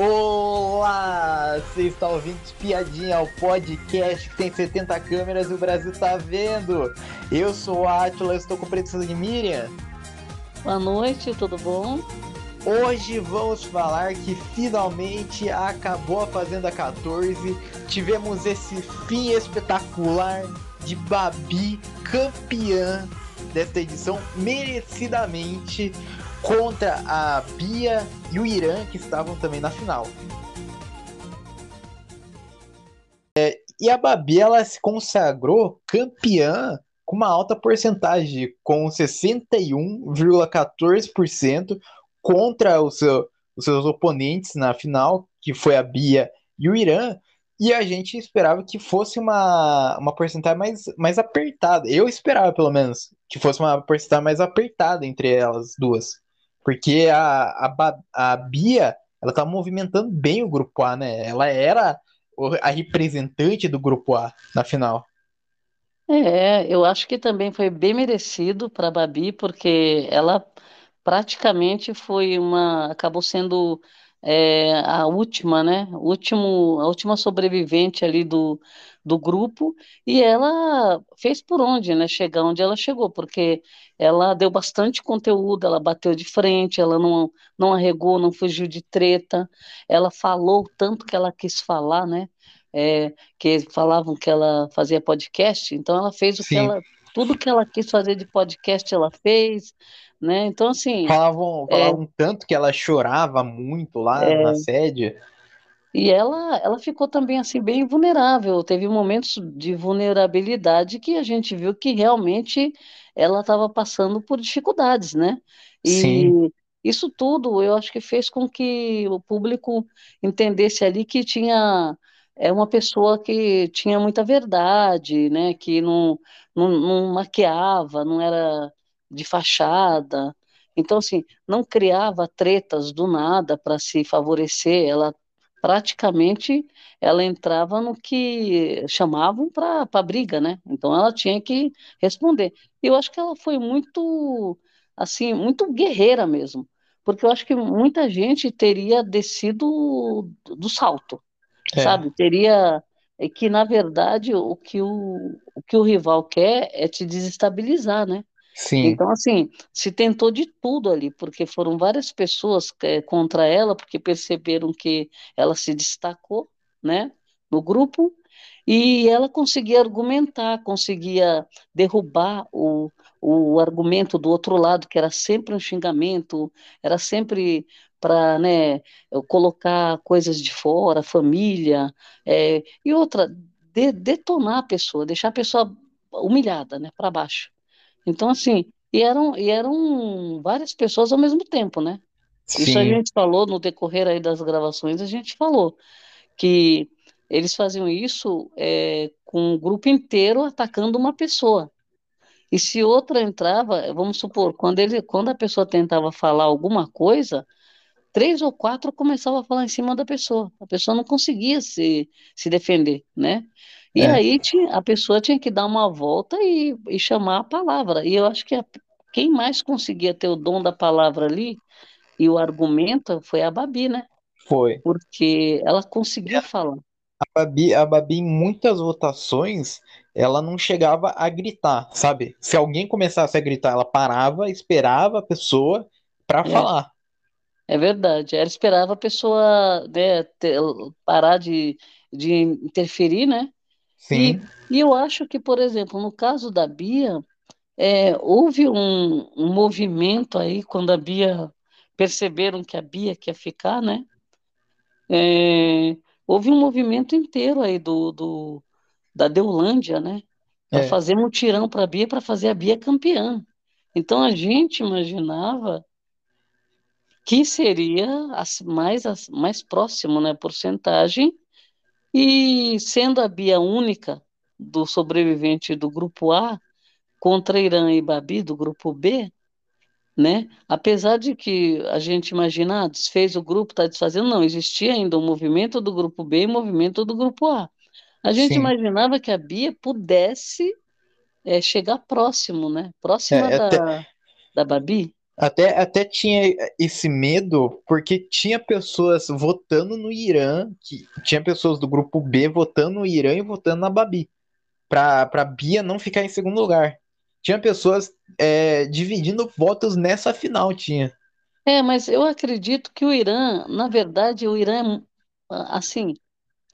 Olá! Você está ouvindo Espiadinha, o podcast que tem 70 câmeras e o Brasil tá vendo. Eu sou o Atila, estou com presença de Miriam. Boa noite, tudo bom? Hoje vamos falar que finalmente acabou a Fazenda 14. Tivemos esse fim espetacular de Babi campeã desta edição, merecidamente contra a Bia e o Irã, que estavam também na final. É, e a Babi ela se consagrou campeã com uma alta porcentagem, com 61,14% contra o seu, os seus oponentes na final, que foi a Bia e o Irã. E a gente esperava que fosse uma, uma porcentagem mais, mais apertada. Eu esperava, pelo menos, que fosse uma porcentagem mais apertada entre elas duas. Porque a, a, a Bia, ela tá movimentando bem o grupo A, né? Ela era a representante do grupo A na final. É, eu acho que também foi bem merecido para a Babi, porque ela praticamente foi uma, acabou sendo é, a última, né? Último, a última sobrevivente ali do, do grupo, e ela fez por onde, né? Chegar onde ela chegou, porque ela deu bastante conteúdo, ela bateu de frente, ela não, não arregou, não fugiu de treta, ela falou tanto que ela quis falar, né? É, que falavam que ela fazia podcast, então ela fez o Sim. que ela, tudo que ela quis fazer de podcast ela fez, né? Então, assim. Falavam, falavam é, tanto que ela chorava muito lá é, na sede. E ela, ela ficou também assim bem vulnerável. Teve momentos de vulnerabilidade que a gente viu que realmente ela estava passando por dificuldades, né? E Sim. isso tudo eu acho que fez com que o público entendesse ali que tinha é uma pessoa que tinha muita verdade, né? Que não, não, não maquiava, não era de fachada. Então, assim, não criava tretas do nada para se favorecer, ela praticamente ela entrava no que chamavam para briga, né? Então ela tinha que responder. Eu acho que ela foi muito, assim, muito guerreira mesmo, porque eu acho que muita gente teria descido do salto, é. sabe? Teria que na verdade o que o, o que o rival quer é te desestabilizar, né? Sim. Então, assim, se tentou de tudo ali, porque foram várias pessoas é, contra ela, porque perceberam que ela se destacou, né, no grupo, e ela conseguia argumentar, conseguia derrubar o, o argumento do outro lado, que era sempre um xingamento, era sempre para né, colocar coisas de fora, família, é, e outra, de, detonar a pessoa, deixar a pessoa humilhada, né, para baixo. Então, assim, e eram, e eram várias pessoas ao mesmo tempo, né? Sim. Isso a gente falou no decorrer aí das gravações, a gente falou que eles faziam isso é, com um grupo inteiro atacando uma pessoa. E se outra entrava, vamos supor, quando, ele, quando a pessoa tentava falar alguma coisa, três ou quatro começavam a falar em cima da pessoa. A pessoa não conseguia se, se defender, né? E é. aí tinha, a pessoa tinha que dar uma volta e, e chamar a palavra. E eu acho que a, quem mais conseguia ter o dom da palavra ali e o argumento foi a Babi, né? Foi. Porque ela conseguia falar. A Babi, a Babi, em muitas votações, ela não chegava a gritar, sabe? Se alguém começasse a gritar, ela parava, esperava a pessoa para é. falar. É verdade. Ela esperava a pessoa né, ter, parar de, de interferir, né? Sim. E, e eu acho que, por exemplo, no caso da Bia, é, houve um, um, movimento aí, quando a Bia perceberam que a Bia quer ficar, né? É, houve um movimento inteiro aí do, do da Deulândia, né? Para é. fazer mutirão para a Bia, para fazer a Bia campeã. Então a gente imaginava que seria mais, mais próximo, né? Porcentagem e sendo a Bia única do sobrevivente do grupo A contra Irã e Babi do grupo B, né? Apesar de que a gente imagina, ah, desfez o grupo, está desfazendo, não, existia ainda o um movimento do grupo B e o um movimento do grupo A. A gente Sim. imaginava que a Bia pudesse é, chegar próximo, né? Próxima é, da, até... da Babi. Até, até tinha esse medo, porque tinha pessoas votando no Irã, que tinha pessoas do grupo B votando no Irã e votando na Babi, pra, pra Bia não ficar em segundo lugar. Tinha pessoas é, dividindo votos nessa final, tinha. É, mas eu acredito que o Irã, na verdade, o Irã, é assim,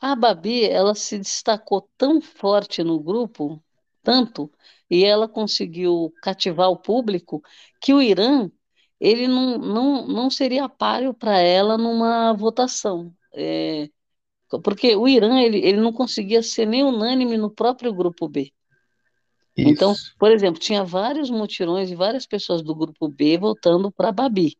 a Babi, ela se destacou tão forte no grupo, tanto, e ela conseguiu cativar o público, que o Irã, ele não, não, não seria páreo para ela numa votação. É, porque o Irã, ele, ele não conseguia ser nem unânime no próprio grupo B. Então, Isso. por exemplo, tinha vários mutirões e várias pessoas do grupo B votando para Babi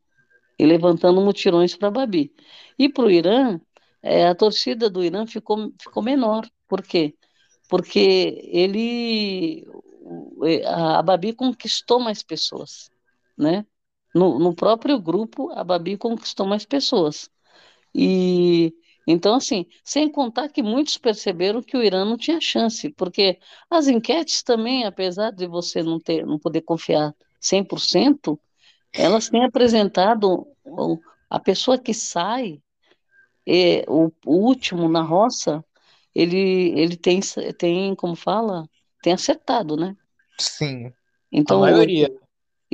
e levantando mutirões para Babi. E para o Irã, é, a torcida do Irã ficou, ficou menor. Por quê? Porque ele, a Babi conquistou mais pessoas, né? No, no próprio grupo, a Babi conquistou mais pessoas. E então, assim, sem contar que muitos perceberam que o Irã não tinha chance, porque as enquetes também, apesar de você não ter, não poder confiar 100%, elas têm apresentado a pessoa que sai, é, o, o último na roça, ele, ele tem, tem, como fala, tem acertado, né? Sim, a Então, maioria.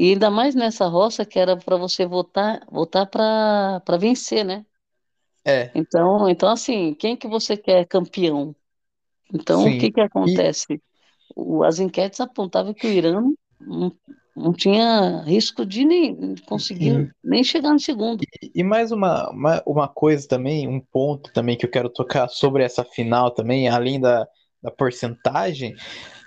E ainda mais nessa roça que era para você votar, votar para vencer, né? É, Então, então assim, quem que você quer campeão? Então, o que sim. que E, acontece? O- as enquetes apontavam que o Irã não, não tinha risco de nem conseguir e, nem chegar no segundo. e mais uma, uma, uma coisa também, um ponto também que eu quero tocar sobre essa final também, além da, da porcentagem,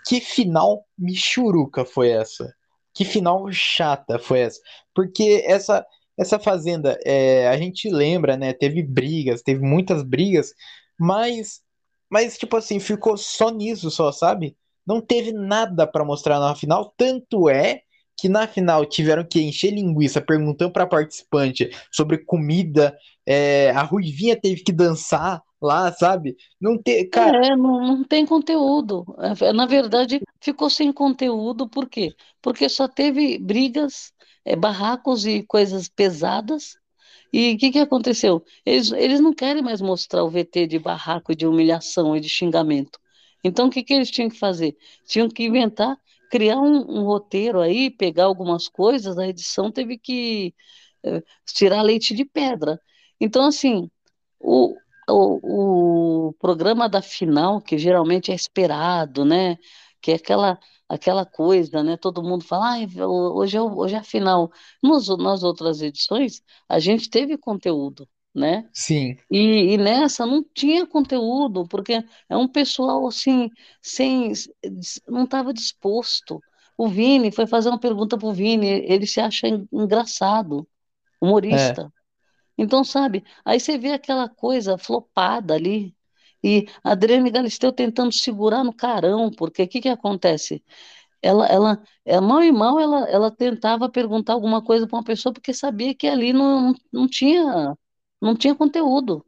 que final michuruca foi essa? Que final chata foi essa? Porque essa essa fazenda, é, a gente lembra, né? Teve brigas, teve muitas brigas, mas mas tipo assim, ficou só nisso só, sabe? Não teve nada pra mostrar na final, tanto é que na final tiveram que encher linguiça perguntando pra participante sobre comida, é, a Ruivinha teve que dançar lá, sabe? Não ter, cara, É, não, não tem conteúdo. É, Na verdade, ficou sem conteúdo, por quê? Porque só teve brigas, é, barracos e coisas pesadas. E o que que aconteceu? Eles, eles não querem mais mostrar o VT de barraco, de humilhação e de xingamento. Então, o que que eles tinham que fazer? Tinham que inventar, criar um, um roteiro aí, pegar algumas coisas, a edição teve que eh, tirar leite de pedra. Então, assim, o, o, o programa da final, que geralmente é esperado, né? Que é aquela, aquela coisa, né? Todo mundo fala, "Ai, hoje é, hoje é a final. Nos, nas outras edições, a gente teve conteúdo, né? sim, E, e nessa não tinha conteúdo, porque é um pessoal assim, sem, não estava disposto. O Vini foi fazer uma pergunta para o Vini, ele se acha en- engraçado, é. Então, sabe, aí você vê aquela coisa flopada ali, e a Adriane Galisteu tentando segurar no carão, porque o que que acontece? Ela, ela, é, mal e mal, ela, ela tentava perguntar alguma coisa para uma pessoa, porque sabia que ali não, não tinha, não tinha conteúdo.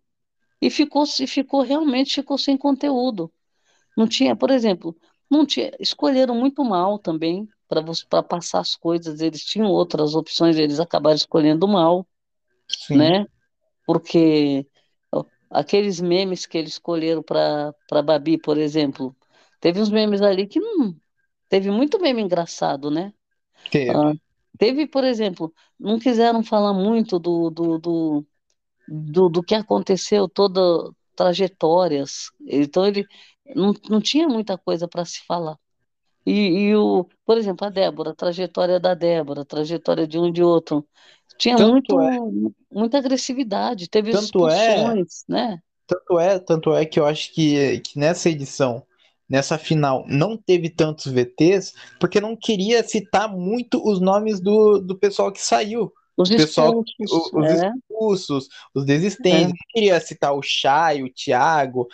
E ficou, ficou realmente ficou sem conteúdo. Não tinha, por exemplo, não tinha, escolheram muito mal também para passar as coisas. Eles tinham outras opções, eles acabaram escolhendo mal, Sim, né? Porque aqueles memes que eles escolheram para Babi, por exemplo, teve uns memes ali que teve muito meme engraçado, né? teve. Ah, teve, por exemplo, não quiseram falar muito do, do, do do, do que aconteceu, todas trajetórias. Então ele não, não tinha muita coisa para se falar. E, e o, por exemplo, a Débora, a trajetória da Débora, a trajetória de um de outro, tinha Tanto é, muito, muita agressividade, teve tanto é, expulsões, né? tanto é, tanto é que eu acho que, que nessa edição, nessa final, não teve tantos VTs, porque não queria citar muito os nomes do, do pessoal que saiu. Os pessoal, expulsos, os é, expulsos, os é, desistentes. Não queria citar o Chay, o Thiago,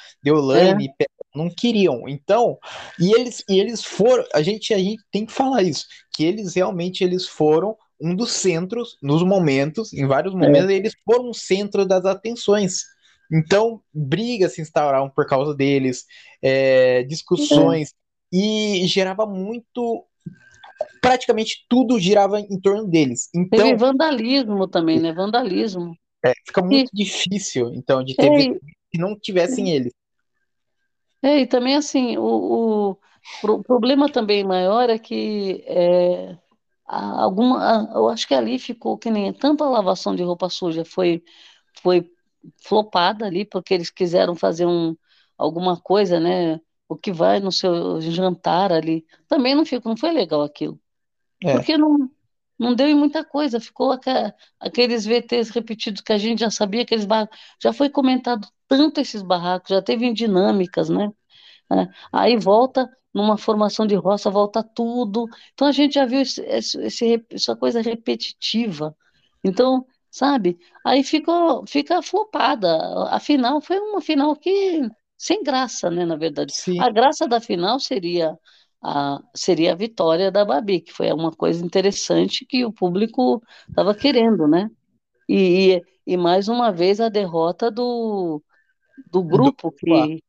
é, Deolane, Pe- não queriam. Então, e eles, e eles foram, a gente, a gente tem que falar isso, que eles realmente eles foram um dos centros, nos momentos, em vários é, momentos, eles foram o centro das atenções. Então, brigas se instauraram por causa deles, é, é. discussões, e gerava muito. praticamente tudo girava em torno deles. Então, Teve vandalismo também, né? Vandalismo. é, fica muito E, difícil, então, de ter é, VT e- que não tivessem eles. é, e também assim, o, o pro- problema também maior é que é, alguma, a- eu acho que ali ficou que nem tanto a lavação de roupa suja foi foi flopada ali porque eles quiseram fazer um alguma coisa, né? O que vai no seu jantar ali também não ficou, não foi legal aquilo. É, Porque não, não deu em muita coisa, ficou aqueles VTs repetidos que a gente já sabia, aqueles barracos. Já foi comentado tanto esses barracos, já teve em dinâmicas, né? É, Aí volta numa formação de roça, volta tudo. Então a gente já viu esse, esse- essa coisa repetitiva. Então, sabe? Aí ficou, fica flopada. A final foi uma final que sem graça, né? Na verdade, sim. a graça da final seria a, seria a vitória da Babi, que foi uma coisa interessante que o público estava querendo, né? E, e, e mais uma vez a derrota do do Do- grupo que,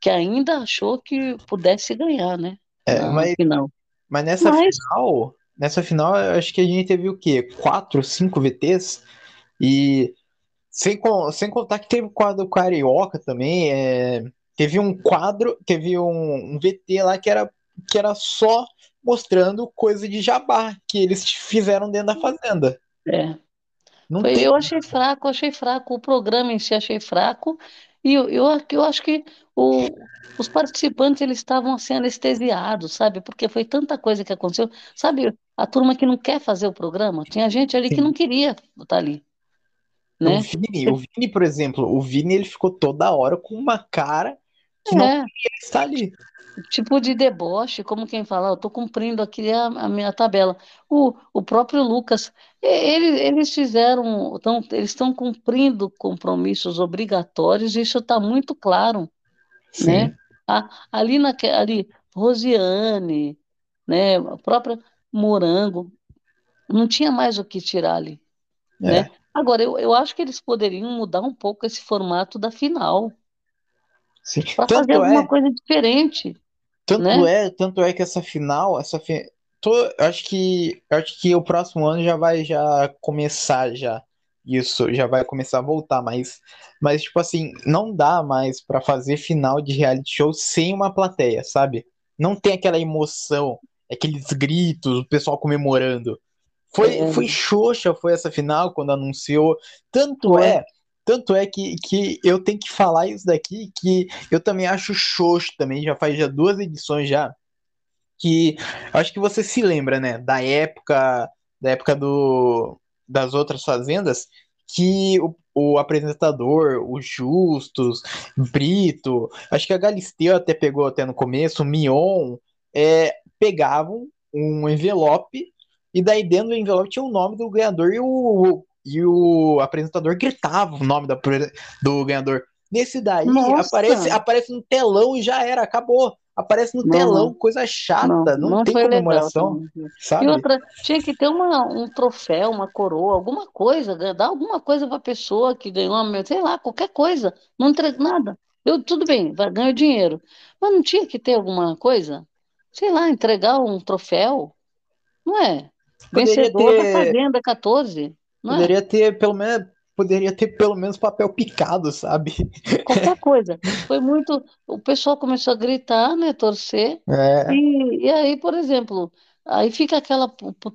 que ainda achou que pudesse ganhar, né? É, Na mas, final. mas nessa Mas, final, nessa final, eu acho que a gente teve o quê? Quatro, cinco VTs? E sem, sem contar que teve o quadro Carioca também. é, teve um quadro, teve um, um VT lá que era, que era só mostrando coisa de jabá que eles fizeram dentro da fazenda. é, foi, tem. eu achei fraco, achei fraco. O programa em si achei fraco. E eu, eu, eu acho que o, os participantes eles estavam assim anestesiados, sabe? Porque foi tanta coisa que aconteceu. Sabe, a turma que não quer fazer o programa, tinha gente ali que não Sim. queria estar ali, O né? Vini, o Vini, por exemplo, o Vini ele ficou toda hora com uma cara que não É, queria estar ali. tipo de deboche, como quem fala, "Ah, eu estou cumprindo aqui a, a minha tabela. O, o próprio Lucas, ele- eles fizeram, tão, eles estão cumprindo compromissos obrigatórios, isso está muito claro, né? A- ali, naque, ali, Rosiane, né? A própria Morango, não tinha mais o que tirar ali, né? é, Agora, eu, eu acho que eles poderiam mudar um pouco esse formato da final, para fazer alguma é, coisa diferente, tanto né? é, tanto é que essa final, essa fi... tô, eu acho que acho que o próximo ano já vai já começar já isso, já vai começar a voltar, mas mas tipo assim, não dá mais pra fazer final de reality show sem uma plateia, sabe? Não tem aquela emoção, aqueles gritos, o pessoal comemorando. Foi, É, foi xoxa, foi essa final quando anunciou. Tanto foi. é, tanto é que, que eu tenho que falar isso daqui, que eu também acho xoxo também, já faz já duas edições já, que acho que você se lembra, né, da época, da época do, das outras fazendas, que o, o apresentador, o Justus, Brito, acho que a Galisteu até pegou até no começo, o Mion, é, pegavam um envelope e daí dentro do envelope tinha o nome do ganhador e o, e o apresentador gritava o nome da, do ganhador. Nesse daí aparece, aparece no telão e já era, acabou. Aparece no não, telão, coisa chata, não não tem legal comemoração, também. E sabe? outra, tinha que ter uma, um troféu, uma coroa, alguma coisa, gan- dar alguma coisa para a pessoa que ganhou, sei lá, qualquer coisa, não entrega nada. Eu, tudo bem, ganho dinheiro, mas não tinha que ter alguma coisa? Sei lá, entregar um troféu, não é? Poderia Vencedor da ter, Fazenda 14, não é? poderia ter pelo menos, poderia ter pelo menos papel picado, sabe? Qualquer coisa. Foi muito. O pessoal começou a gritar, né? Torcer. É, E, e aí, por exemplo, aí fica aquela.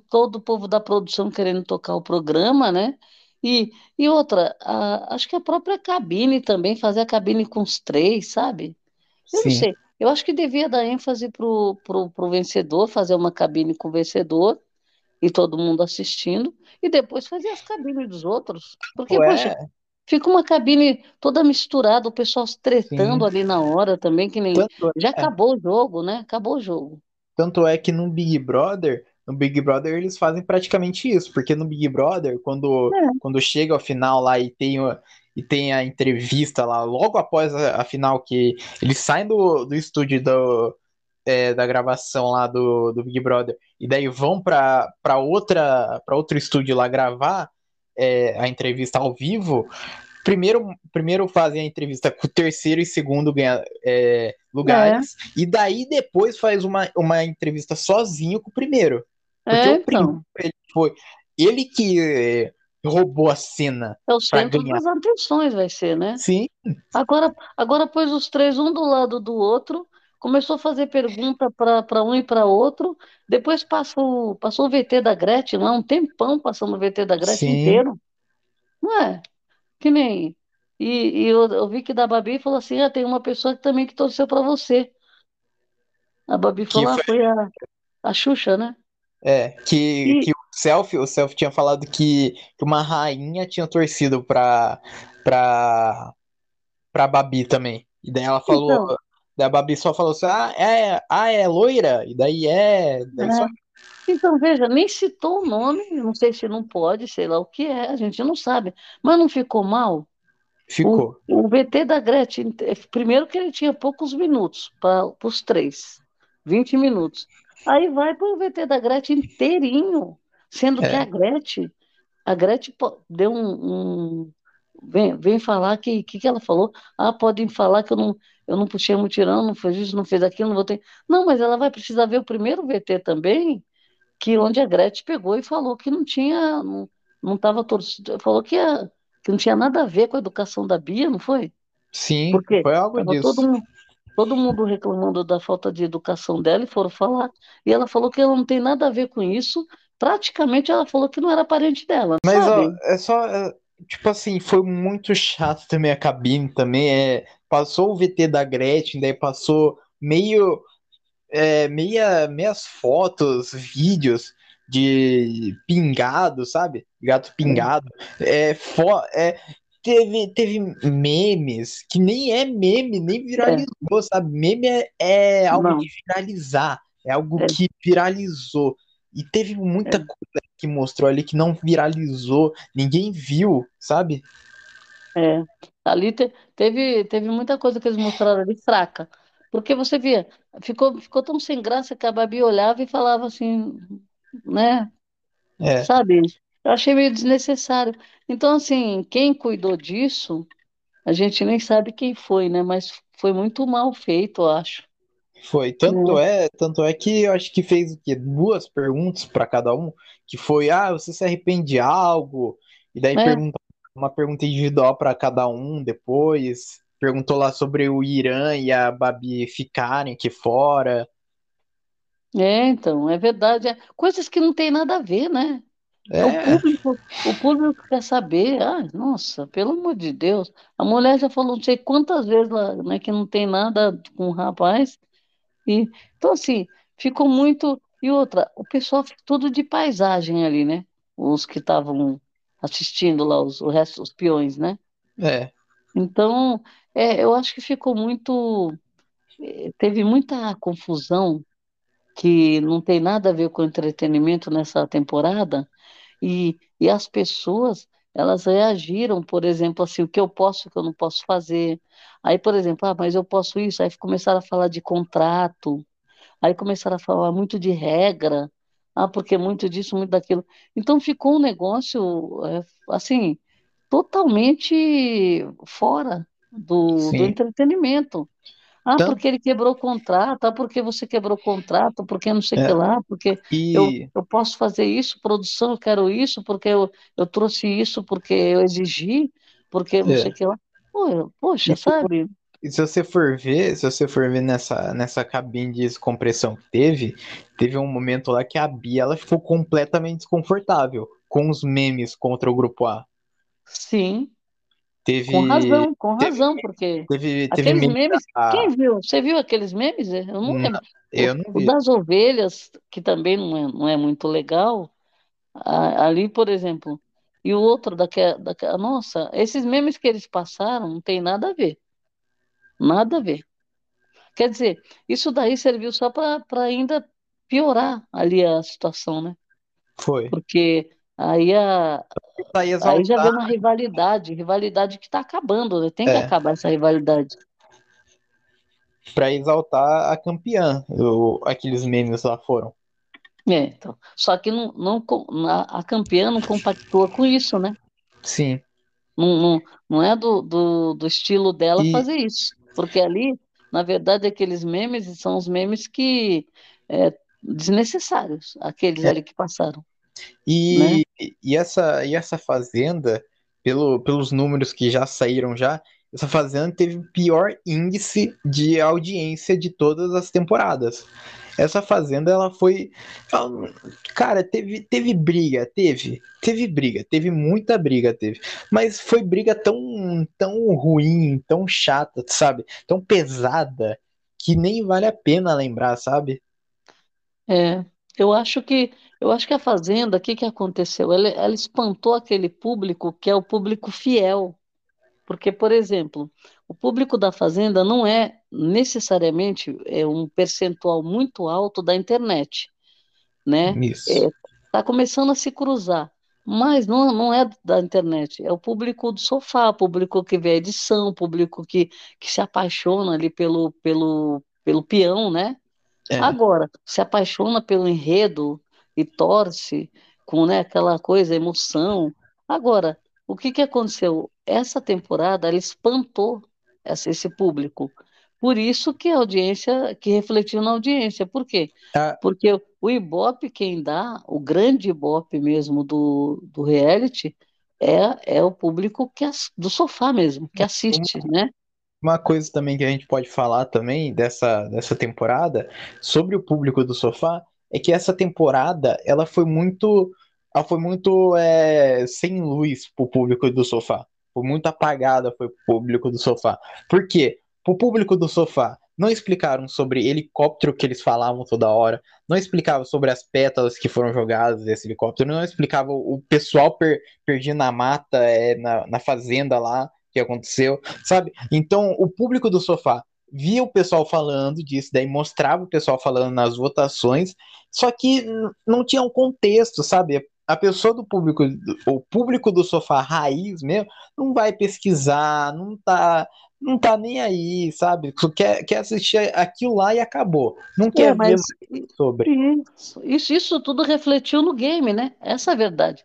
Todo o povo da produção querendo tocar o programa, né? E, e outra, a- acho que a própria cabine também, fazer a cabine com os três, sabe? Eu não sim. sei. Eu acho que devia dar ênfase pro, pro, pro vencedor, fazer uma cabine com o vencedor e todo mundo assistindo, e depois fazer as cabines dos outros. Porque, poxa. Ué, Fica uma cabine toda misturada, o pessoal se tretando sim. ali na hora também, que nem. Tanto Já é, acabou o jogo, né? Acabou o jogo. tanto é que no Big Brother, no Big Brother eles fazem praticamente isso, porque no Big Brother, quando, É, quando chega ao final lá e tem, e tem a entrevista lá, logo após a, a final, que eles saem do, do estúdio do, é, da gravação lá do, do Big Brother, e daí vão para outra para outro estúdio lá gravar é, a entrevista ao vivo. Primeiro, primeiro fazem a entrevista com o terceiro e segundo ganha, é, é, lugares, e daí depois faz uma, uma entrevista sozinho com o primeiro. Porque É, o primeiro então. ele foi ele que roubou a cena É o centro ganhar. das atenções, vai ser, né? Sim, Agora, agora pôs os três um do lado do outro, começou a fazer pergunta para um e para outro, depois passou, passou o VT da Gretchen lá, um tempão passando o VT da Gretchen sim. inteiro. Não é? Que nem. E, e eu, eu vi que da Babi falou assim: ah, tem uma pessoa que também que torceu para você. A Babi Que falou: ah, foi, foi a, a Xuxa, né? é, que, E que o Selfie, o Selfie tinha falado que, que uma rainha tinha torcido pra, pra, pra Babi também. E daí ela falou, então, daí a Babi só falou assim, ah, é, ah, é loira? E daí é, daí só é, então veja, nem citou o nome, não sei se não pode, sei lá o que é, a gente não sabe, mas não ficou mal. O, ficou. o VT da Gretchen, eh, primeiro que ele tinha poucos minutos para os três, 20 minutos. Aí vai para o VT da Gretchen inteirinho, sendo que a É, Gretchen, a Gretchen deu um, um- vem, vem falar que que, que ela falou? Ah, podem falar que eu não, eu não puxei mutirão, não fez isso, não fez aquilo, não vou ter. Não, mas ela vai precisar ver o primeiro VT também, que onde a Gretchen pegou e falou que não tinha, não, não estava torcida, falou que, a, que não tinha nada a ver com a educação da Bia, não foi? sim, Porque foi algo estava todo disso. mundo, todo mundo reclamando da falta de educação dela e foram falar. E ela falou que ela não tem nada a ver com isso. Praticamente ela falou que não era parente dela, Mas, ó, sabe? é só, é, tipo assim, foi muito chato também a cabine também, é, passou o VT da Gretchen, daí passou meio é, meia, meias fotos, vídeos de pingado, sabe? Gato pingado. É, fo é, teve, teve memes que nem é meme, nem É, viralizou, sabe? Meme é, é algo de não, viralizar, é algo é, que viralizou. E teve muita é, coisa que mostrou ali que não viralizou, ninguém viu, sabe? é. Ali te- teve, teve muita coisa que eles mostraram ali fraca. Porque você via, ficou, ficou tão sem graça que a Babi olhava e falava assim, né? É, Sabe? Eu achei meio desnecessário. Então, assim, quem cuidou disso, a gente nem sabe quem foi, né? Mas foi muito mal feito, eu acho. Foi, tanto é, tanto é que eu acho que fez o quê? Duas perguntas para cada um, que foi, ah, você se arrepende de algo? E daí É, pergunta uma pergunta individual para cada um depois. Perguntou lá sobre o Irã e a Babi ficarem aqui fora. é, então, é verdade. É coisas que não tem nada a ver, né? É o É, público, o público quer saber. Ah, nossa, pelo amor de Deus. A mulher já falou não sei quantas vezes lá, né, que não tem nada com o rapaz. E, então, assim, ficou muito. E outra, o pessoal tudo de paisagem ali, né? Os que estavam assistindo lá, os, o resto, os peões, né? é, Então, é, eu acho que ficou muito. eh, Teve muita confusão que não tem nada a ver com entretenimento nessa temporada, e, e as pessoas, elas reagiram, por exemplo, assim, o que eu posso, o que eu não posso fazer. Aí, por exemplo, ah, mas eu posso isso, aí começaram a falar de contrato, aí começaram a falar muito de regra, ah, porque muito disso, muito daquilo. Então ficou um negócio, é, assim, totalmente fora do, do entretenimento. Ah, Tanto, porque ele quebrou o contrato, ah, porque você quebrou o contrato, porque não sei o que é, lá, porque eu, e, eu posso fazer isso, produção, eu quero isso, porque eu, eu trouxe isso, porque eu exigi, porque não sei o é, que lá. Eu- e, poxa, tipo, sabe? E se você for ver, se você for ver nessa, nessa cabine de descompressão que teve, teve um momento lá que a Bia ela ficou completamente desconfortável com os memes contra o grupo A. Sim, com Teve, razão, com teve, razão, porque teve, teve aqueles meme memes, quem da. viu? Você viu aqueles memes? Eu não Não, lembro. O, eu não o vi. das ovelhas, que também não é, não é muito legal, a- ali, por exemplo, e o outro daquela, daquela, nossa, esses memes que eles passaram não tem nada a ver, nada a ver. Quer dizer, isso daí serviu só para para ainda piorar ali a situação, né? Foi. Porque aí, a, Pra aí já vem uma rivalidade, rivalidade que está acabando, né? Tem que é, acabar essa rivalidade. pra exaltar a campeã. O, aqueles memes lá foram. É, então. Só que não, não, a campeã não compactua com isso, né? Sim. Não, não, não é do, do, do estilo dela E, fazer isso. Porque ali, na verdade, aqueles memes são os memes que desnecessários, aqueles É, ali que passaram, né? E, e, essa, e essa fazenda, pelo, pelos números que já saíram já, essa fazenda teve o pior índice de audiência de todas as temporadas. Essa fazenda, ela foi. Cara, teve, teve briga, teve. Teve briga, teve muita briga, teve. Mas foi briga tão, tão ruim, tão chata, sabe? Tão pesada, que nem vale a pena lembrar, sabe? É, eu acho que eu acho que a Fazenda, o que que aconteceu? Ela, ela espantou aquele público que é o público fiel, porque, por exemplo, o público da Fazenda não é necessariamente é um percentual muito alto da internet, né? Isso. É, tá começando a se cruzar, mas não, não é da internet, é o público do sofá, público que vê a edição, público que, que se apaixona ali pelo, pelo, pelo peão, né? É. Agora, se apaixona pelo enredo e torce com, né, aquela coisa, emoção. Agora, o que que aconteceu? Essa temporada, ela espantou essa- esse público. Por isso que a audiência, que refletiu na audiência. Por quê? Ah, Porque o Ibope, quem dá, o grande Ibope mesmo do, do reality, é, é o público que as- do sofá mesmo, que assiste, né? Uma coisa também que a gente pode falar também dessa, dessa temporada sobre o público do sofá é que essa temporada ela foi muito ela foi muito é, sem luz pro público do sofá. Foi muito apagada foi pro público do sofá. Por quê? Pro público do sofá não explicaram sobre helicóptero que eles falavam toda hora, não explicavam sobre as pétalas que foram jogadas desse helicóptero, não explicavam o pessoal per, perdido na mata, é, na, na fazenda lá que aconteceu sabe? Então, o público do sofá via o pessoal falando disso, daí mostrava o pessoal falando nas votações, só que não tinha um contexto, sabe? A pessoa do público, o público do sofá raiz mesmo, não vai pesquisar, não tá, não tá nem aí, sabe? Quer, quer assistir aquilo lá e acabou. Não É, quer ver mas mais sobre. isso, isso, tudo refletiu no game, né? Essa é a verdade.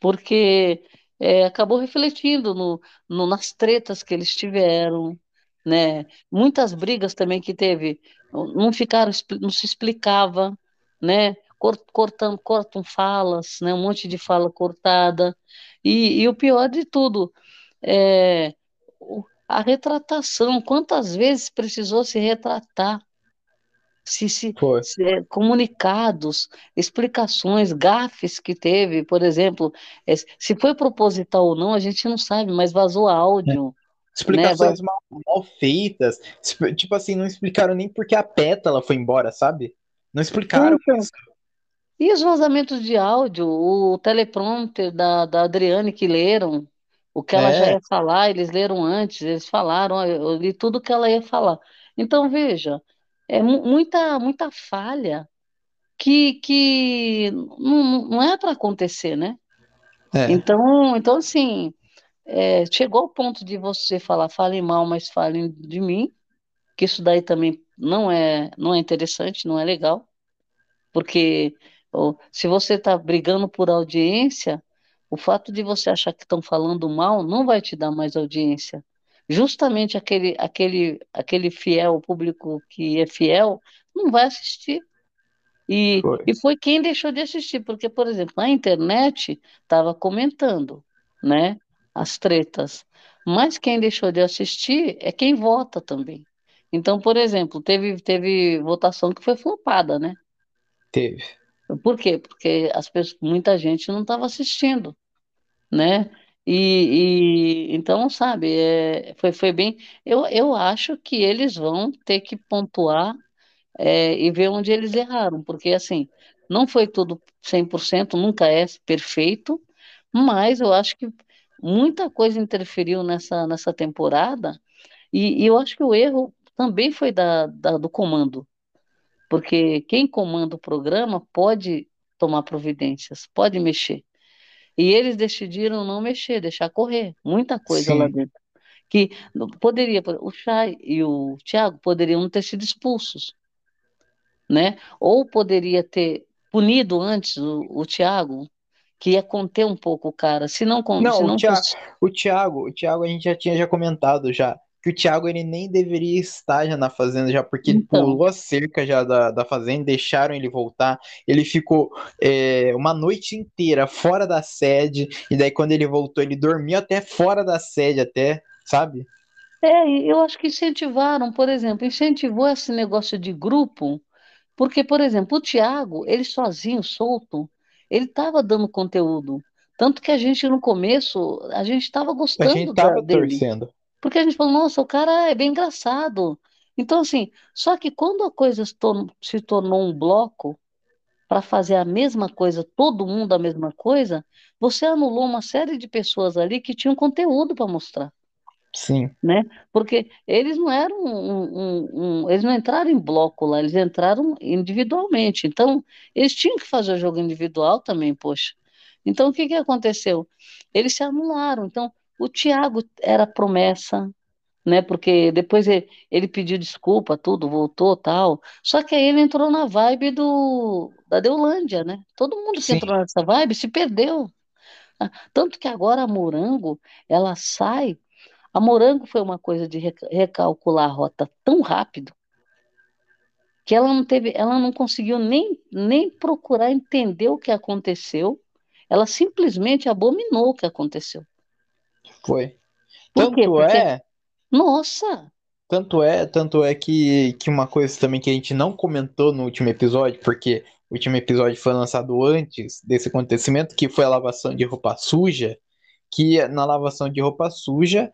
porque é, acabou refletindo no, no- nas tretas que eles tiveram, né? Muitas brigas também que teve, não ficaram, não se explicava, né? Cor- Cortam, falas, né? Um monte de fala cortada. E, e o pior de tudo, é a retratação. Quantas vezes precisou se retratar? se, se, se, é, comunicados, explicações, gafes que teve, por exemplo, é, se foi proposital ou não, a gente não sabe, mas vazou áudio, né? Va- Explicações mal, mal feitas. Tipo assim, não explicaram nem porque a pétala foi embora, sabe? Não explicaram Então. E os vazamentos de áudio, o teleprompter da, da Adriane que leram, o que ela já É, ia falar, eles leram antes, eles falaram, eu li tudo que ela ia falar. Então, veja, é mu- muita, muita falha que, que não, não é para acontecer, né? é, Então, então assim, é, chegou ao ponto de você falar, falem mal, mas falem de mim, que isso daí também não é, não é interessante, não é legal, porque ó, se você está brigando por audiência, o fato de você achar que estão falando mal não vai te dar mais audiência. Justamente aquele, aquele, aquele fiel, o público que é fiel, não vai assistir. E, foi. e foi quem deixou de assistir, porque, por exemplo, na internet estava comentando, né, as tretas, mas quem deixou de assistir é quem vota também. Então, por exemplo, teve, teve votação que foi flopada, né? Teve. Por quê? Porque as pessoas, muita gente não estava assistindo, né? E, e então, sabe, é, foi, foi bem. Eu, eu acho que eles vão ter que pontuar é, e ver onde eles erraram, porque assim, não foi tudo 100%, nunca é perfeito, mas eu acho que muita coisa interferiu nessa, nessa temporada, e, e eu acho que o erro também foi da, da- do comando, porque quem comanda o programa pode tomar providências, pode mexer. E eles decidiram não mexer, deixar correr, muita coisa lá Sim. dentro. Que poderia, o Chay e o Thiago poderiam ter sido expulsos né? Ou poderia ter punido antes o, o Thiago, que ia conter um pouco o cara. Se não, Não, se o não Thiago, fosse. o Thiago, o Thiago a gente já tinha já comentado já. Que o Thiago ele nem deveria estar já na fazenda, já porque ele Então, pulou a cerca já da, da fazenda, deixaram ele voltar. Ele ficou é, uma noite inteira fora da sede, e daí quando ele voltou, ele dormiu até fora da sede, até, sabe? é, eu acho que incentivaram, por exemplo, incentivou esse negócio de grupo, porque, por exemplo, o Thiago, ele sozinho, solto, ele estava dando conteúdo. Tanto que a gente, no começo, a gente estava A gente gostando tava dele. torcendo. Porque a gente falou, nossa, o cara é bem engraçado. Então, assim, só que quando a coisa se tornou, um bloco para fazer a mesma coisa, todo mundo a mesma coisa, você anulou uma série de pessoas ali que tinham conteúdo para mostrar, Sim, né? Porque eles não eram um, um- um- eles não entraram em bloco lá, eles entraram individualmente. Então, eles tinham que fazer o jogo individual também, poxa. Então, o que que aconteceu? Eles se anularam. Então, o Thiago era promessa, né? Porque depois ele, ele pediu desculpa, tudo, voltou, tal. Só que aí ele entrou na vibe do da Deolândia, né? Todo mundo que sim, entrou nessa vibe se perdeu. Ah, Tanto que agora a Morango, ela sai. A Morango foi uma coisa de reca- recalcular a rota tão rápido que ela não teve, ela não conseguiu nem, nem procurar entender o que aconteceu. Ela simplesmente abominou o que aconteceu. Foi. Por quê? Tanto Porque, é, nossa, tanto é, tanto é que, que uma coisa também que a gente não comentou no último episódio, porque o último episódio foi lançado antes desse acontecimento, que foi a lavação de roupa suja, que na lavação de roupa suja,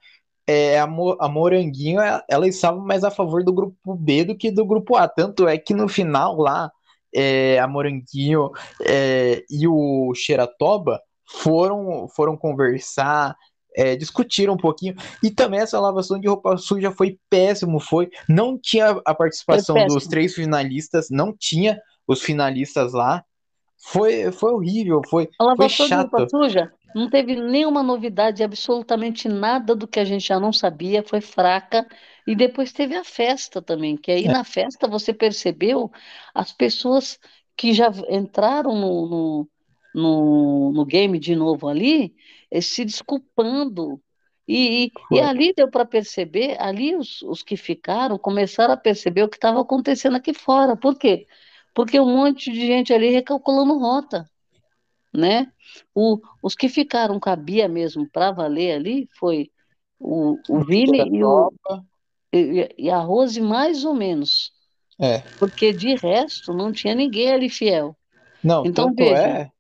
é, a, Mo- a Moranguinho, é- ela estava mais a favor do grupo B do que do grupo A. Tanto é que no final lá, é, a Moranguinho é, e o Xeratoba foram, foram conversar, é, discutiram um pouquinho. E também essa lavação de roupa suja foi péssimo, foi. Não tinha a participação dos três finalistas, não tinha os finalistas lá. Foi, foi horrível, foi, A foi lavação de roupa chato. suja não teve nenhuma novidade, absolutamente nada do que a gente já não sabia, foi fraca. E depois teve a festa também, que aí É, na festa você percebeu as pessoas que já entraram no, no, no, no game de novo ali, se desculpando. E, e, e ali deu para perceber, ali os, os que ficaram começaram a perceber o que estava acontecendo aqui fora. Por quê? Porque um monte de gente ali recalculando rota né? O- os que ficaram com a Bia mesmo para valer ali foi o, o Vini e, o, e, e a Rose mais ou menos, é. porque de resto não tinha ninguém ali fiel. Não, Então tanto veja, é,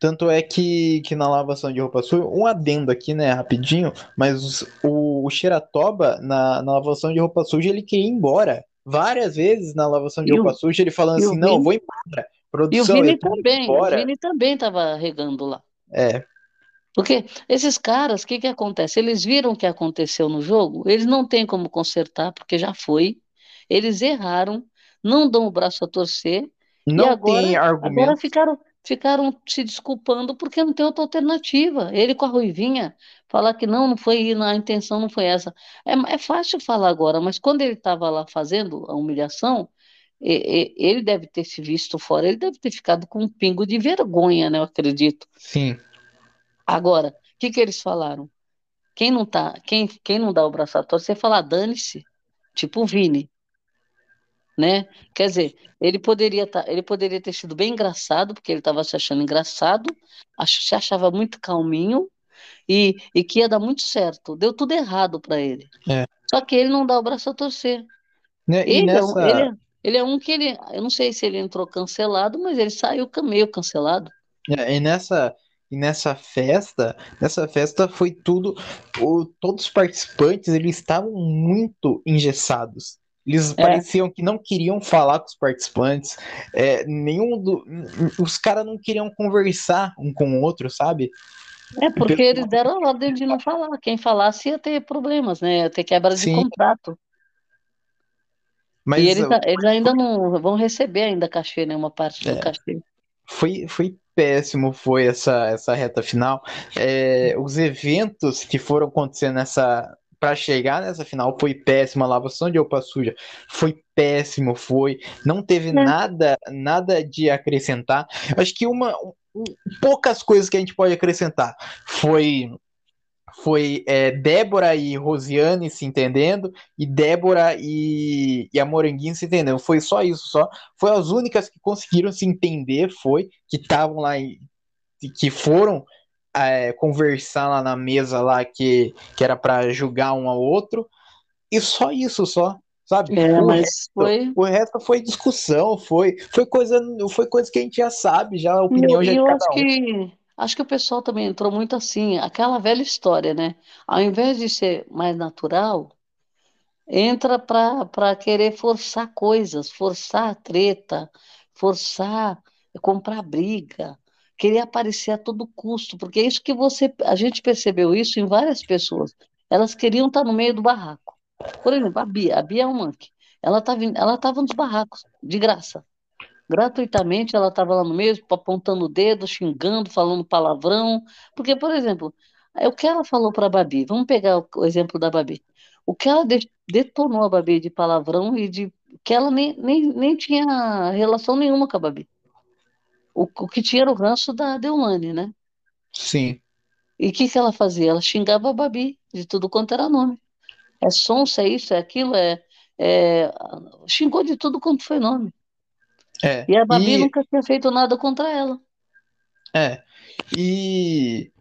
tanto é que, que na lavação de roupa suja, um adendo aqui, né, rapidinho, mas o, o Xeratoba, na, na lavação de roupa suja, ele queria ir embora. Várias vezes na lavação de roupa o, suja, ele falando o assim, não, Vini, vou embora. e o Produção, Vini também, o embora. Vini também estava regando lá. É, Porque esses caras, o que que acontece? Eles viram o que aconteceu no jogo, eles não têm como consertar, porque já foi. Eles erraram, não dão o braço a torcer, não agora, tem agora argumentos. ficaram, ficaram se desculpando porque não tem outra alternativa. Ele com a Ruivinha falar que não, não foi, a intenção não foi essa. É, é fácil falar agora, mas quando ele estava lá fazendo a humilhação, ele deve ter se visto fora, ele deve ter ficado com um pingo de vergonha, né? Eu acredito. Sim, Agora, o que que eles falaram? Quem não tá, quem, quem não dá o braço a torcer, fala, dane-se, tipo o Vini, né? Quer dizer, ele poderia tá, ele poderia ter sido bem engraçado, porque ele estava se achando engraçado, ach- se achava muito calminho e, e que ia dar muito certo. Deu tudo errado para ele. é. Só que ele não dá o braço a torcer. Né, E Ele é um, ele nessa, é, ele é um que ele, eu não sei se ele entrou cancelado, mas ele saiu meio cancelado. É, E nessa, e nessa festa, nessa festa foi tudo, o- todos os participantes, eles estavam muito engessados. Eles É, pareciam que não queriam falar com os participantes, é, nenhum do, os caras não queriam conversar um com o outro, sabe? é porque eles pessoal, deram a ordem de não falar. Quem falasse ia ter problemas, né? Ia ter quebra de contrato. E mas eles, uh, eles ainda não vão receber ainda cachê, né? Uma parte do é, cachê. foi, foi péssimo, foi essa, essa reta final. É, os eventos que foram acontecer nessa para chegar nessa final foi péssimo, a lavação de roupa suja foi péssimo, foi, não teve É. nada nada de acrescentar. Acho que uma um- poucas coisas que a gente pode acrescentar foi foi é, Débora e Rosiane se entendendo, e Débora e, e a Moranguinho se entendendo. Foi só isso, só. Foi as únicas que conseguiram se entender, foi, que estavam lá, que foram é, conversar lá na mesa lá, que, que era para julgar um ao outro, e só isso, só. Sabe? É, o, mas resto, foi. o resto foi discussão, foi, foi, coisa, foi coisa que a gente já sabe, já a opinião E já eu, de cada acho um. que acho que o pessoal também entrou muito assim, aquela velha história, né? Ao invés de ser mais natural, entra para querer forçar coisas, forçar a treta, forçar comprar briga, querer aparecer a todo custo, porque é isso que você a gente percebeu isso em várias pessoas. Elas queriam estar no meio do barraco. Por exemplo, a Bia, a Bia é uma que ela estava ela estava nos barracos de graça. Gratuitamente ela estava lá no meio, apontando o dedo, xingando, falando palavrão. Porque, por exemplo, é o que ela falou para a Babi, vamos pegar o, exemplo da Babi. O que ela de- detonou a Babi de palavrão e de que ela nem, nem, nem tinha relação nenhuma com a Babi. O, o que tinha era o ranço da Deolane, né? Sim, E o que, que ela fazia? Ela xingava a Babi de tudo quanto era nome. É sonsa, é isso, é aquilo, é, é... Xingou de tudo quanto foi nome. é. E a Babi E, nunca tinha feito nada contra ela. é. E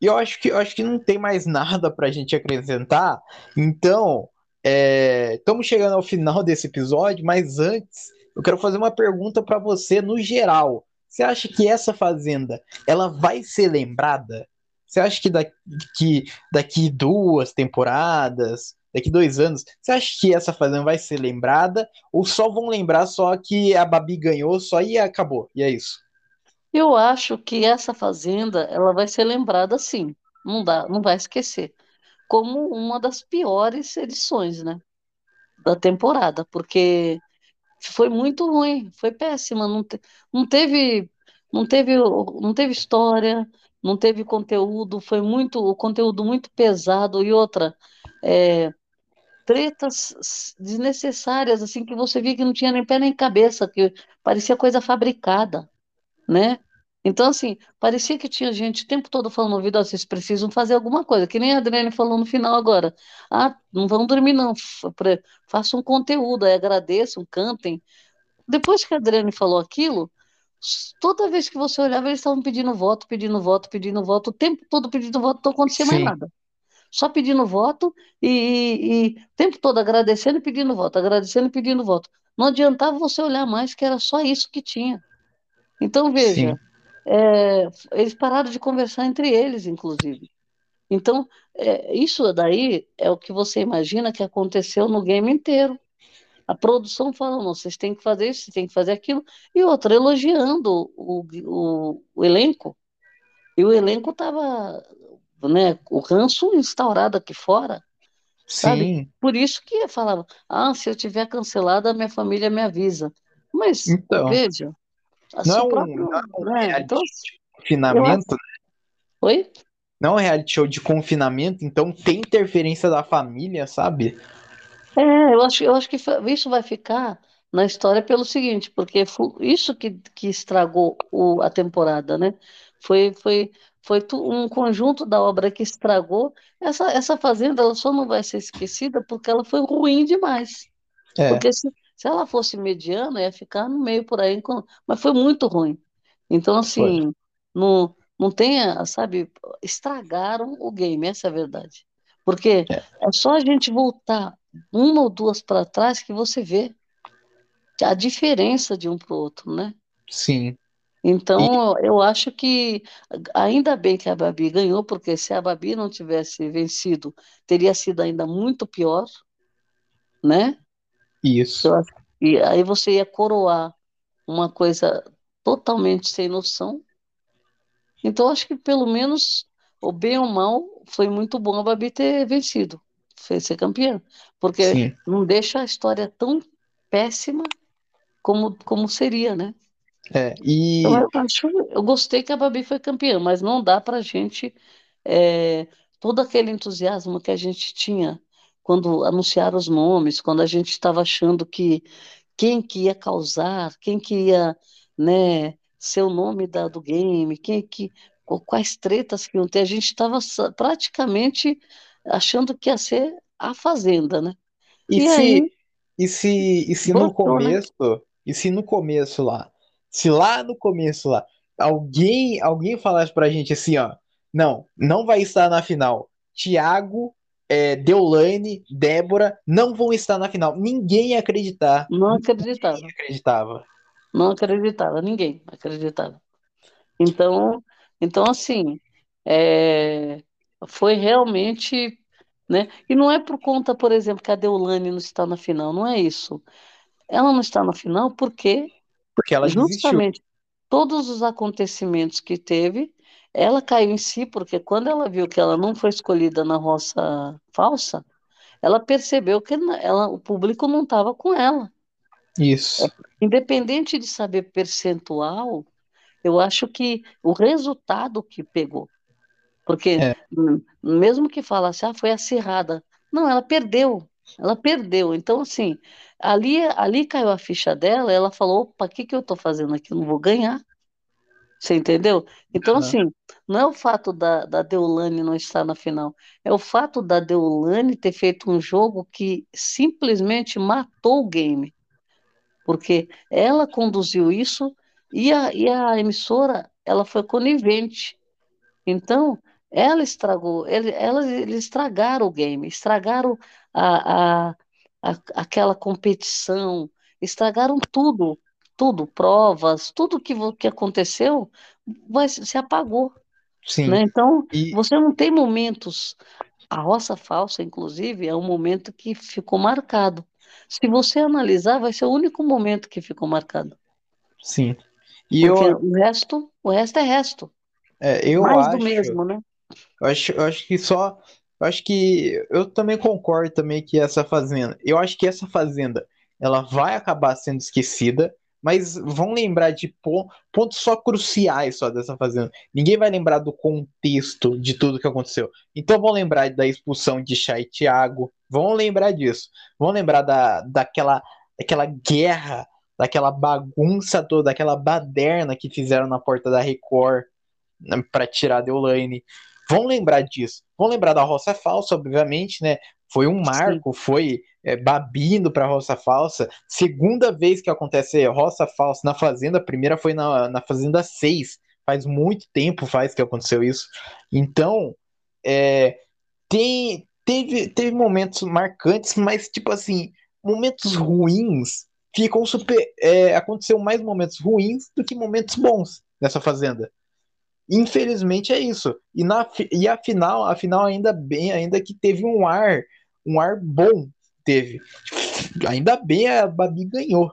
eu acho que, eu acho que não tem mais nada pra gente acrescentar. Então, é, estamos chegando ao final desse episódio, mas antes, eu quero fazer uma pergunta pra você no geral. Você acha que essa fazenda, ela vai ser lembrada? Você acha que daqui, daqui duas temporadas, daqui dois anos, você acha que essa fazenda vai ser lembrada? Ou só vão lembrar só que a Babi ganhou, só e acabou? E é isso. Eu acho que essa fazenda, ela vai ser lembrada sim. Não dá, não vai esquecer. Como uma das piores edições, né, da temporada, porque foi muito ruim, foi péssima, não, te- não teve, não teve, não teve história, não teve conteúdo, foi muito, o conteúdo muito pesado e outra, é, tretas desnecessárias, assim, que você via que não tinha nem pé nem cabeça, que parecia coisa fabricada né? Então, assim, parecia que tinha gente o tempo todo falando ouvido, "Ó, vocês precisam fazer alguma coisa, que nem a Adriane falou no final agora. Ah, não vão dormir, não. Façam um conteúdo, aí agradeçam, cantem. Depois que a Adriane falou aquilo, toda vez que você olhava, eles estavam pedindo voto, pedindo voto, pedindo voto, o tempo todo pedindo voto, não acontecia mais Sim, nada. Só pedindo voto e, e, e o tempo todo agradecendo e pedindo voto, agradecendo e pedindo voto. Não adiantava você olhar mais, que era só isso que tinha. Então, veja. sim, É, eles pararam de conversar entre eles, inclusive. Então, é, isso daí é o que você imagina que aconteceu no game inteiro. A produção falando, "Não, vocês têm que fazer isso, vocês têm que fazer aquilo, e outra, elogiando o, o, o elenco. E o elenco estava, né, o ranço instaurado aqui fora, sabe? sim. Por isso que falava, ah, se eu tiver cancelado, a minha família me avisa. Mas, Então. veja, Não se é o um, não é próprio, né, reality então, eu confinamento, oi? não é reality show de confinamento, então tem interferência da família, sabe? É, eu acho, eu acho que isso vai ficar na história pelo seguinte, porque isso que, que estragou o- a temporada, né? Foi, foi, foi um conjunto da obra que estragou. Essa, essa fazenda ela só não vai ser esquecida porque ela foi ruim demais. É, Porque se, se ela fosse mediana, ia ficar no meio por aí, mas foi muito ruim. Então, foi. assim, não, não tenha, sabe, estragaram o game, essa é a verdade. Porque É, é só a gente voltar uma ou duas para trás que você vê a diferença de um para o outro, né? sim. E Então, eu acho que ainda bem que a Babi ganhou, porque se a Babi não tivesse vencido, teria sido ainda muito pior, né? Isso, E aí você ia coroar uma coisa totalmente sem noção. Então, acho que pelo menos, o bem ou mal, foi muito bom a Babi ter vencido, fez ser campeã, porque sim. não deixa a história tão péssima como, como seria, né? É, Então, e eu acho, eu gostei que a Babi foi campeã, mas não dá pra gente, é, todo aquele entusiasmo que a gente tinha quando anunciaram os nomes, quando a gente estava achando que quem que ia causar, quem que ia, né, ser o nome da, do game, quem que quais tretas que iam ter. A gente estava praticamente achando que ia ser a Fazenda, né? E, E se, aí, e se, e se no brotou, né? começo, e se no começo lá, se lá no começo lá, alguém, alguém falasse pra gente assim, ó, não, não vai estar na final. Thiago, é, Deolane, Débora não vão estar na final. Ninguém acreditar. Não Ninguém acreditava. acreditava. Não acreditava, ninguém acreditava. Então, então assim, é, foi realmente, né? E não é por conta, por exemplo, que a Deolane não está na final, não é isso. Ela não está na final porque Porque ela desistiu. justamente todos os acontecimentos que teve, ela caiu em si, porque quando ela viu que ela não foi escolhida na roça falsa, ela percebeu que ela, o público não estava com ela. Isso. Independente de saber percentual, eu acho que o resultado que pegou. Porque É, hum, mesmo que falasse, ah, foi acirrada. Não, ela perdeu. Ela perdeu. Então, assim, ali, ali caiu a ficha dela, ela falou, opa, o que que eu estou fazendo aqui? Eu não vou ganhar. Você entendeu? Então, aham, assim, não é o fato da, da Deolane não estar na final, é o fato da Deolane ter feito um jogo que simplesmente matou o game, porque ela conduziu isso e a, e a emissora, ela foi conivente. Então, ela estragou, ele, elas, eles estragaram o game, estragaram a, a, a- aquela competição, estragaram tudo, tudo, provas, tudo que, que aconteceu vai, se apagou, sim. né? Então, E você não tem momentos, a roça falsa, inclusive, é um momento que ficou marcado. Se você analisar, vai ser o único momento que ficou marcado, sim. E porque eu, o resto, o resto é resto, é, eu mais do acho. mesmo, né? Eu acho, eu acho que só. Eu acho que. Eu também concordo também que essa fazenda. Eu acho que essa fazenda ela vai acabar sendo esquecida, mas vão lembrar de pon- pontos só cruciais só dessa fazenda. Ninguém vai lembrar do contexto de tudo que aconteceu. Então vão lembrar da expulsão de Chay e. Vão lembrar disso. Vão lembrar da, daquela, daquela guerra, daquela bagunça toda, daquela baderna que fizeram na porta da Record para tirar a Deolane. Vão lembrar disso. Vão lembrar da roça falsa, obviamente, né? Foi um marco, foi é, babindo para roça falsa. Segunda vez que acontece roça falsa na Fazenda, a primeira foi na, na Fazenda 6. Faz muito tempo faz que aconteceu isso. Então, é, tem, teve, teve momentos marcantes, mas, tipo assim, momentos ruins ficam super. É, aconteceu mais momentos ruins do que momentos bons nessa Fazenda. Infelizmente é isso. E, na, e a final, a final ainda bem, ainda que teve um ar, um ar bom, teve. Ainda bem a Babi ganhou.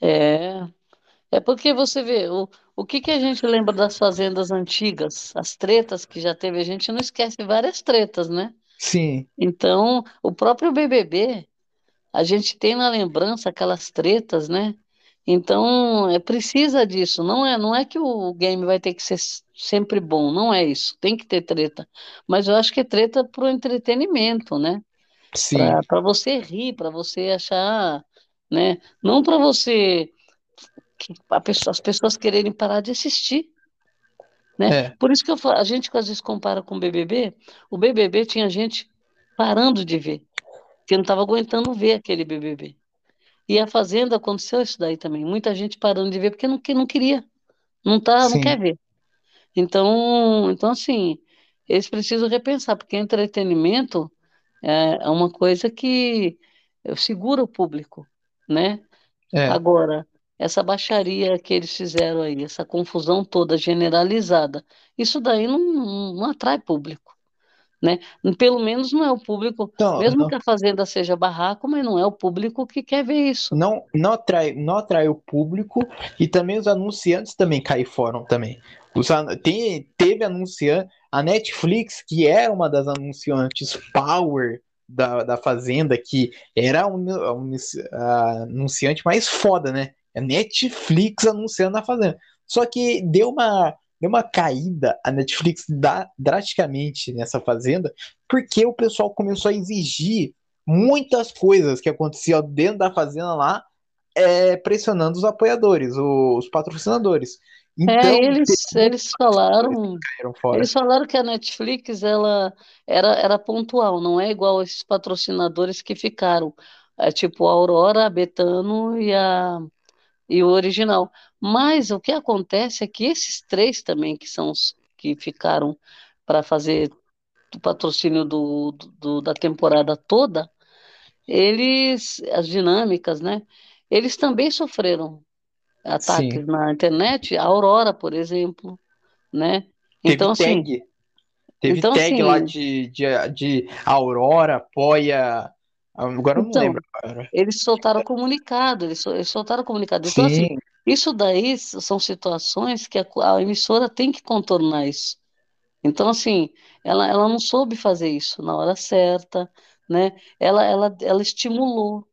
É, é porque você vê, o, o que que a gente lembra das fazendas antigas, as tretas que já teve, a gente não esquece várias tretas, né? Sim, Então, o próprio BBB, a gente tem na lembrança aquelas tretas, né? Então, é precisa disso, não é, não é que o game vai ter que ser sempre bom, não é isso, tem que ter treta. Mas eu acho que é treta pro entretenimento, né? sim, Para para você rir, para você achar, né? Não para você pessoa- as pessoas quererem parar de assistir, né? é, Por isso que eu, fa- a gente às vezes compara com o BBB. O BBB tinha gente parando de ver, que não estava aguentando ver aquele BBB. E a Fazenda aconteceu isso daí também. Muita gente parando de ver porque não, não queria, não tá, não quer ver. Então, então assim, eles precisam repensar, porque entretenimento é, é uma coisa que eh, segura o público, né? é. Agora, essa baixaria que eles fizeram aí, essa confusão toda generalizada, isso daí não, não atrai público, né? Pelo menos não é o público, Então, mesmo que não, a fazenda seja barraco, mas não é o público que quer ver isso. não, não atrai, não atrai o público e também os anunciantes também caem fora também. Os, tem, teve anunciante, a Netflix, que era uma das anunciantes power da, da Fazenda, que era a, uni- a uni- a anunciante mais foda, né? A Netflix anunciando na Fazenda. Só que deu uma, deu uma caída a Netflix da, drasticamente nessa Fazenda, porque o pessoal começou a exigir muitas coisas que aconteciam dentro da fazenda lá, é, pressionando os apoiadores, os patrocinadores. Então, é, eles, eles falaram, eles falaram que a Netflix ela era, era pontual, não é igual esses patrocinadores que ficaram, é, tipo a Aurora, a Betano e, a, e o original. Mas o que acontece é que esses três também, que são os que ficaram para fazer o patrocínio do, do, da temporada toda, eles, as dinâmicas, né? Eles também sofreram ataques Sim. na internet, a Aurora, por exemplo, né? Então, Teve assim, tag. Teve então, tag assim, lá de, de, de Aurora, Poia. Agora eu então, não lembro. Eles soltaram comunicado, eles, eles soltaram comunicado. Então, assim, Sim. assim, isso daí são situações que a, a, emissora tem que contornar isso. Então, assim, ela, ela não soube fazer isso na hora certa, né? Ela, ela, ela estimulou.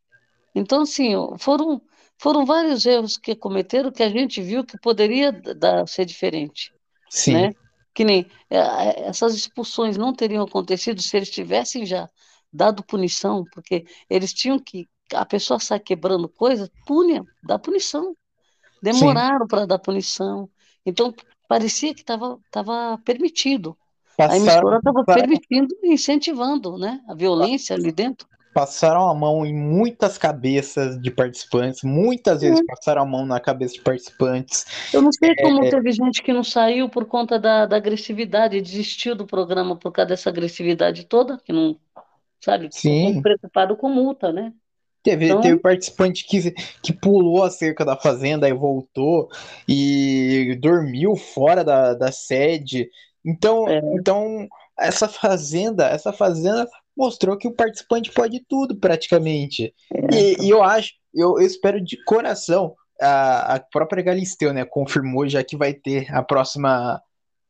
Então, assim, foram foram vários erros que cometeram que a gente viu que poderia dar, ser diferente. Sim. Né? Que nem é, é, essas expulsões não teriam acontecido se eles tivessem já dado punição, porque eles tinham que. A pessoa sai quebrando coisas, punha, dá punição. Demoraram para dar punição. Então, parecia que estava tava permitido. Passaram, a emissora estava permitindo e incentivando né, a violência ali dentro passaram a mão em muitas cabeças de participantes, muitas vezes passaram a mão na cabeça de participantes. Eu não sei como é... teve gente que não saiu por conta da, da agressividade, desistiu do programa por causa dessa agressividade toda, que não, sabe, Sim. preocupado com multa, né? Teve, então... teve participante que, que pulou a cerca da fazenda e voltou e dormiu fora da, da sede. Então, é. então essa fazenda, essa fazenda mostrou que o participante pode tudo praticamente. É. E, e, eu acho, eu, eu, espero de coração, a, a própria Galisteu, né, confirmou já que vai ter a próxima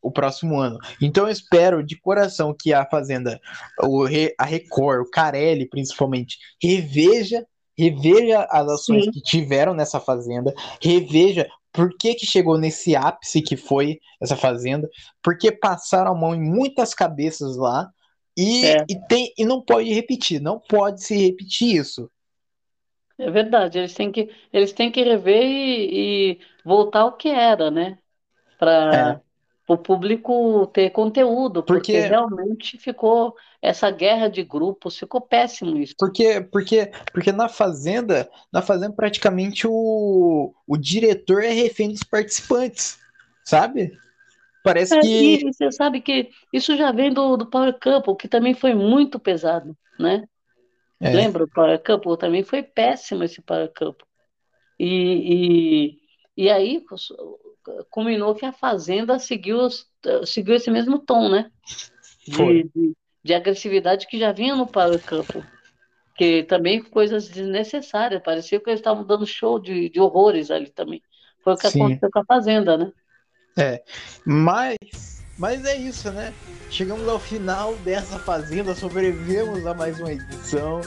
o próximo ano. Então eu espero de coração que a Fazenda, o, a Record, o Carelli principalmente, reveja reveja as ações Sim. que tiveram nessa fazenda, reveja por que, que chegou nesse ápice que foi essa fazenda, porque passaram a mão em muitas cabeças lá, e, é. e, tem, e não pode repetir, não pode se repetir isso. É verdade, eles têm que, eles têm que rever e, e voltar ao que era, né? Para é. O público ter conteúdo, porque, porque, realmente ficou essa guerra de grupos, ficou péssimo isso. Porque, porque, porque na Fazenda, na Fazenda praticamente o, o diretor é refém dos participantes, sabe? Parece é, que. Você sabe que isso já vem do, do Power Couple, que também foi muito pesado, né? É. Lembra? O Power Couple também foi péssimo esse Power Couple. E, e, e aí culminou que a Fazenda seguiu, seguiu esse mesmo tom, né? De, de, de, agressividade que já vinha no Power Couple. Que também coisas desnecessárias. Parecia que eles estavam dando show de, de horrores ali também. Foi o que Sim. aconteceu com a Fazenda, né? É, mas, mas é isso, né? Chegamos ao final dessa fazenda, sobrevivemos a mais uma edição.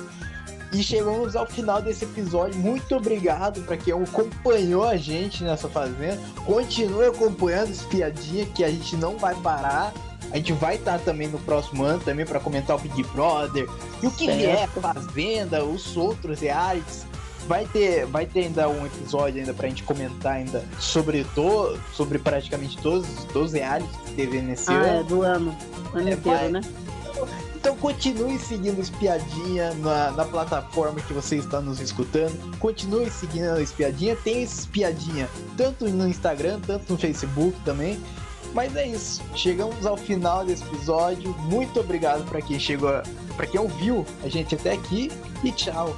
E chegamos ao final desse episódio. Muito obrigado para quem acompanhou a gente nessa fazenda. Continue acompanhando esse piadinha que a gente não vai parar. A gente vai estar também no próximo ano também para comentar o Big Brother e o que certo. vier, Fazenda, os outros realities. Vai ter, vai ter ainda um episódio ainda pra gente comentar ainda sobre to, sobre praticamente todos, todos os realities que teve nesse ah, ano. É, do ano. ano é, inteiro, vai... né? Então continue seguindo Espiadinha na, na plataforma que você está nos escutando. Continue seguindo a Espiadinha. Tem Espiadinha tanto no Instagram, tanto no Facebook também. Mas é isso. Chegamos ao final desse episódio. Muito obrigado para quem chegou, para quem ouviu a gente até aqui e tchau.